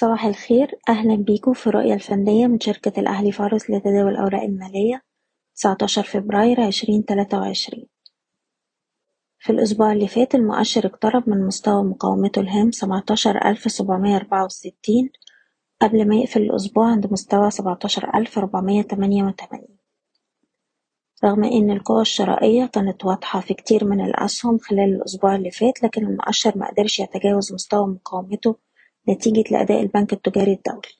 صباح الخير. أهلا بيكم في الرؤية الفنية من شركة الأهلي فارس لتداول الأوراق المالية 19 فبراير 2023 في الأسبوع اللي فات المؤشر اقترب من مستوى مقاومته الهام 17764 قبل ما يقفل الأسبوع عند مستوى 17488 رغم إن القوة الشرائية كانت واضحة في كتير من الأسهم خلال الأسبوع اللي فات لكن المؤشر مقدرش يتجاوز مستوى مقاومته نتيجة لأداء البنك التجاري الدولي.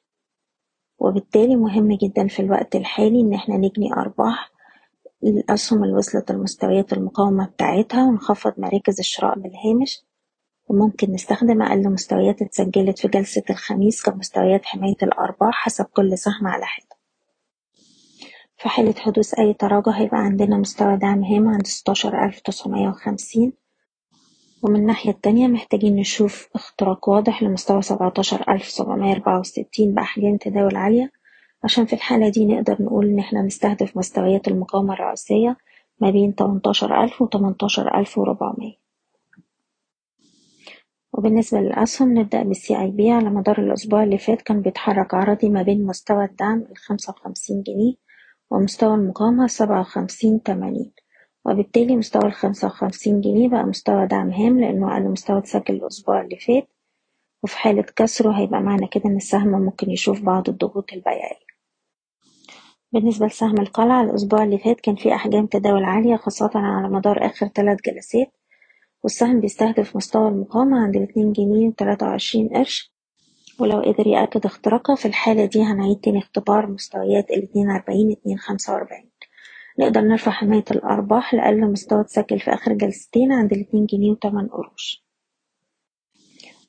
وبالتالي مهم جدا في الوقت الحالي إن إحنا نجني أرباح للأسهم اللي وصلت لمستويات المقاومة بتاعتها ونخفض مراكز الشراء بالهامش وممكن نستخدم أقل مستويات اتسجلت في جلسة الخميس كمستويات حماية الأرباح حسب كل سهم على حدة. في حالة حدوث أي تراجع هيبقى عندنا مستوى دعم هام عند ستاشر ألف تسعمية وخمسين. ومن الناحية التانية محتاجين نشوف اختراق واضح لمستوى سبعتاشر ألف سبعمية أربعة وستين بأحجام تداول عالية. عشان في الحالة دي نقدر نقول إن إحنا نستهدف مستويات المقاومة الرئيسية ما بين تمنتاشر ألف وتمنتاشر ألف وربعمية وبالنسبة للأسهم نبدأ بالسي أي بي. على مدار الأسبوع اللي فات كان بيتحرك عرضي ما بين مستوى الدعم الخمسة وخمسين جنيه ومستوى المقاومة سبعة وخمسين تمانين. وبالتالي مستوى الخمسة وخمسين جنيه بقى مستوى دعم هام لأنه أقل مستوى اتسجل الأسبوع اللي فات. وفي حالة كسره هيبقى معنى كده إن السهم ممكن يشوف بعض الضغوط البيعية. بالنسبة لسهم القلعة الأسبوع اللي فات كان فيه أحجام تداول عالية خاصة على مدار آخر تلات جلسات. والسهم بيستهدف مستوى المقاومة عند الاتنين جنيه وتلاتة وعشرين قرش. ولو قدر يأكد اختراقها في الحالة دي هنعيد تاني اختبار مستويات الاتنين أربعين اتنين خمسة وأربعين. نقدر نرفع حماية الأرباح لأقل مستوى اتسجل في آخر جلستين عند الاتنين جنيه وتمن قروش.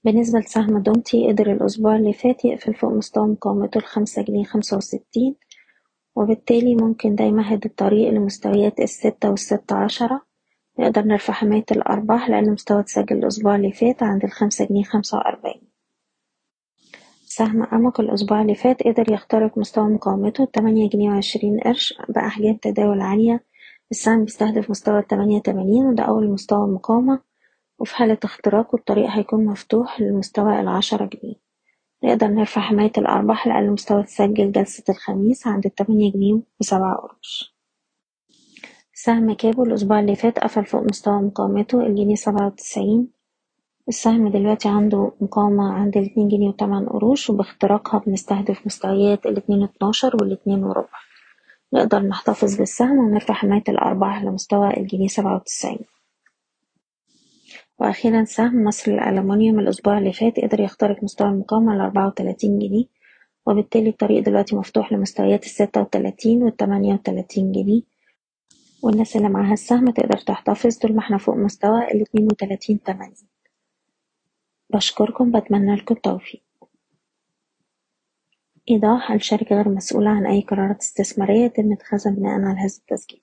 بالنسبة لسهم دومتي قدر الأسبوع اللي فات يقفل فوق مستوى مقاومته الخمسة جنيه خمسة وستين وبالتالي ممكن ده يمهد الطريق لمستويات الستة والستة عشرة. نقدر نرفع حماية الأرباح لأقل مستوى اتسجل الأسبوع اللي فات عند الخمسة جنيه خمسة وأربعين. سهم أمك الأسبوع اللي فات قدر يخترق مستوى مقاومته تمانية جنيه وعشرين قرش بأحجام تداول عالية. السهم بيستهدف مستوى تمانية تمانين وده أول مستوى مقاومة وفي حالة اختراقه الطريق هيكون مفتوح لمستوى العشرة جنيه. نقدر نرفع حماية الأرباح لأقل مستوى اتسجل جلسة الخميس عند التمانية جنيه وسبعة قروش سهم كابو الأسبوع اللي فات قفل فوق مستوى مقاومته الجنيه سبعة وتسعين السهم دلوقتي عنده مقاومة عند الاتنين جنيه وتمن قروش وباختراقها بنستهدف مستويات الاتنين اتناشر والاتنين وربع. نقدر نحتفظ بالسهم ونرفع حماية الأرباح لمستوى الجنيه سبعة وتسعين. وأخيرا سهم مصر للألمنيوم الأسبوع اللي فات قدر يخترق مستوى المقاومة الأربعة وتلاتين جنيه وبالتالي الطريق دلوقتي مفتوح لمستويات الستة وتلاتين والتمانية وتلاتين جنيه. والناس اللي معاها السهم تقدر تحتفظ طول ما إحنا فوق مستوى الاتنين وتلاتين تمانين. بشكركم بتمنى لكم التوفيق إيضاح الشركة غير مسؤولة عن أي قرارات استثمارية يتم اتخاذها بناء على هذا التسجيل.